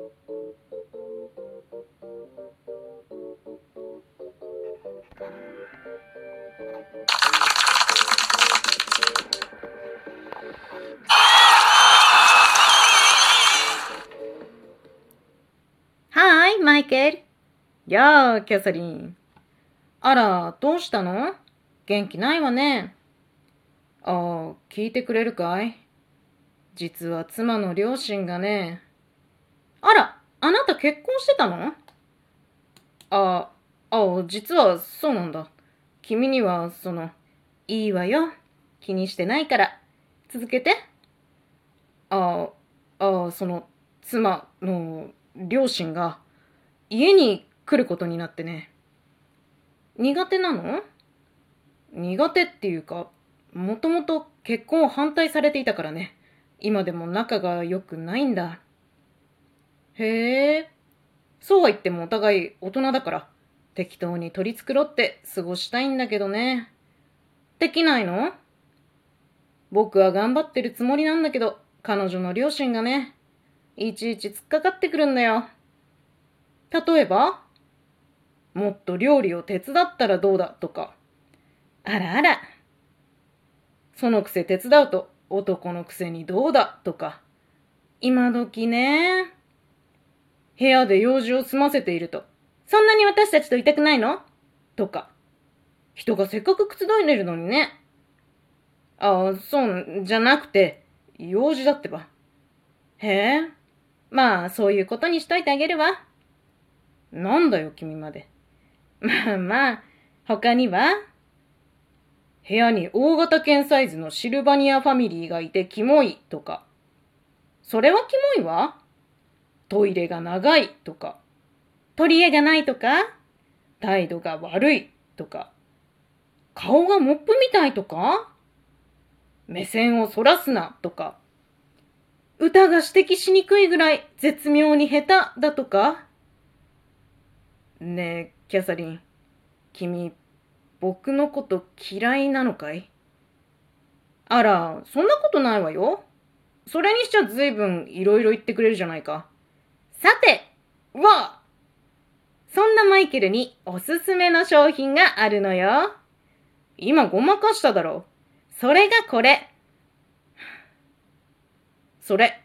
はーい、マイケル。やあ、キャサリン。あら、どうしたの元気ないわね。ああ、聞いてくれるかい実は妻の両親がね。あら、あなた結婚してたの？あ、あ、実はそうなんだ。君には、その、いいわよ。気にしてないから。続けて。あ、あ、その、妻の両親が家に来ることになってね。苦手なの？苦手っていうか、もともと結婚を反対されていたからね。今でも仲が良くないんだ。へえ。そうは言ってもお互い大人だから、適当に取り繕って過ごしたいんだけどね。できないの？僕は頑張ってるつもりなんだけど、彼女の両親がね、いちいち突っかかってくるんだよ。例えばもっと料理を手伝ったらどうだとか。あらあら。そのくせ手伝うと男のくせにどうだとか。今時ね。部屋で用事を済ませていると。そんなに私たちといたくないの？とか。人がせっかくくつろいでるのにね。ああ、そう、じゃなくて、用事だってば。へえ。まあ、そういうことにしといてあげるわ。なんだよ、君まで。まあまあ、他には？部屋に大型犬サイズのシルバニアファミリーがいてキモいとか。それはキモいわ。トイレが長いとか。取り柄がないとか。態度が悪いとか。顔がモップみたいとか。目線をそらすなとか。歌が指摘しにくいぐらい絶妙に下手だとか。ねえ、キャサリン。君、僕のこと嫌いなのかい？あら、そんなことないわよ。それにしちゃ随分いろいろ言ってくれるじゃないか。さて、わそんなマイケルにおすすめの商品があるのよ。今ごまかしただろう。それがこれ。それ、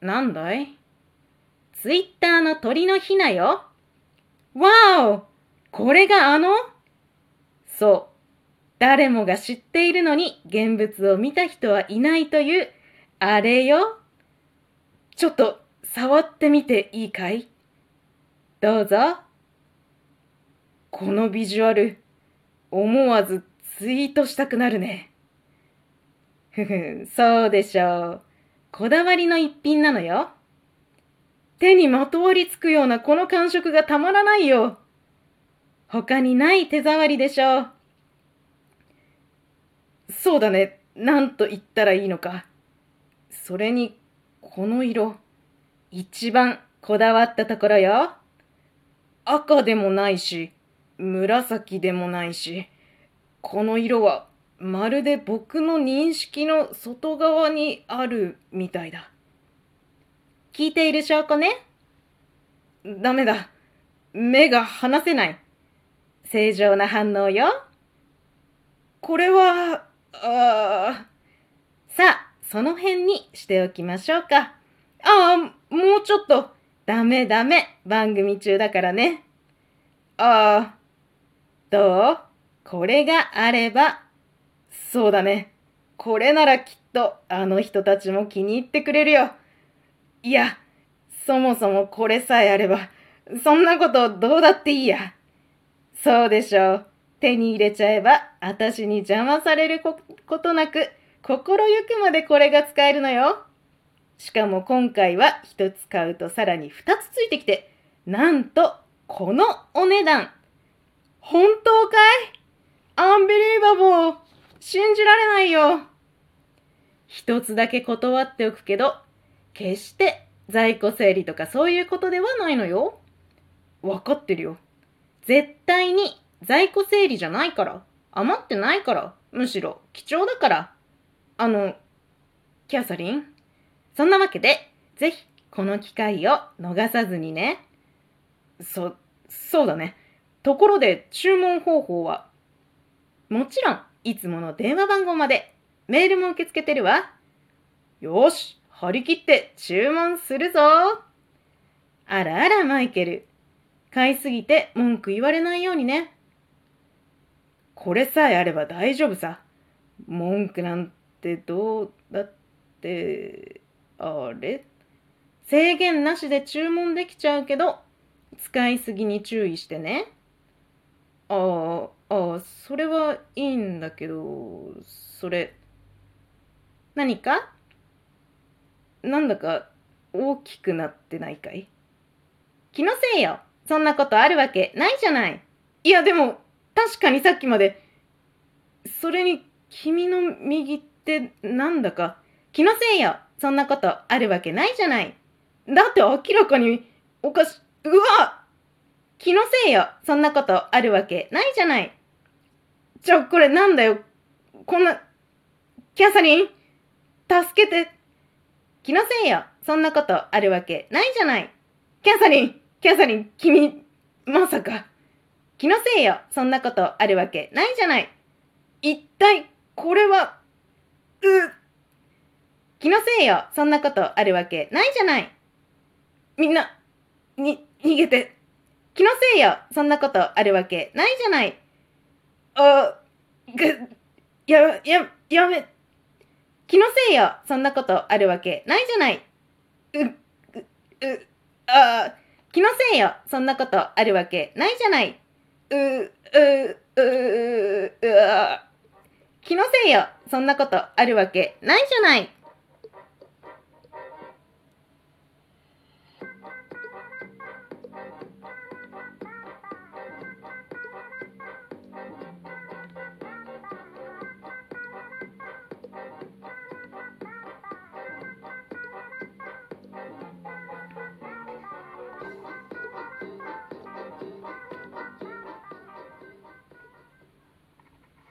なんだい？ツイッターの鳥のひなよ。わおこれがあの？そう。誰もが知っているのに現物を見た人はいないという、あれよ。ちょっと触ってみていいかい？どうぞ。このビジュアル、思わずツイートしたくなるね。ふふ、そうでしょう。こだわりの一品なのよ。手にまとわりつくようなこの感触がたまらないよ。他にない手触りでしょう。そうだね。なんと言ったらいいのか。それに、この色、一番こだわったところよ。赤でもないし、紫でもないし、この色はまるで僕の認識の外側にあるみたいだ。聞いている証拠ね。ダメだ。目が離せない。正常な反応よ。これは、ああ。さあ、その辺にしておきましょうか。ああ、もうちょっと。ダメダメ。番組中だからね。ああ。どう？これがあれば。そうだね。これならきっとあの人たちも気に入ってくれるよ。いや、そもそもこれさえあれば、そんなことどうだっていいや。そうでしょう。手に入れちゃえば、私に邪魔されることなく、心ゆくまでこれが使えるのよ。しかも今回は一つ買うとさらに二つついてきて、なんと、このお値段。本当かい？アンビリーバボー。信じられないよ。一つだけ断っておくけど、決して在庫整理とかそういうことではないのよ。わかってるよ。絶対に在庫整理じゃないから。余ってないから。むしろ貴重だから。あの、キャサリン？そんなわけで、ぜひこの機会を逃さずにね。そ、そうだね。ところで注文方法はもちろん、いつもの電話番号まで。メールも受け付けてるわ。よし、張り切って注文するぞ。あらあら、マイケル。買いすぎて文句言われないようにね。これさえあれば大丈夫さ。文句なんてどうだって、あれ？制限なしで注文できちゃうけど、使いすぎに注意してね。ああ、それはいいんだけど、それ、何か？なんだか大きくなってないかい？気のせいよ。そんなことあるわけないじゃない。いや、でも、確かにさっきまで、それに、君の右ってなんだか、気のせいよ。そんなことあるわけないじゃない。だって明らかに、おかし、うわ気のせいよ。そんなことあるわけないじゃない。ちょ、これなんだよ。こんな、キャサリン、助けて。気のせいよ。そんなことあるわけないじゃない。キャサリン、キャサリン、君、まさか。気のせいよ。そんなことあるわけないじゃない。一体、これは、う、気のせいよ。そんなことあるわけないじゃない。みんな、に、逃げて。気のせいよ。そんなことあるわけないじゃない。あ、ぐ、や、や、やめ、気のせいよ。そんなことあるわけないじゃない。う、う、う、あ、気のせいよ。そんなことあるわけないじゃない。う、う、う、う、う、気のせいよ。そんなことあるわけないじゃない。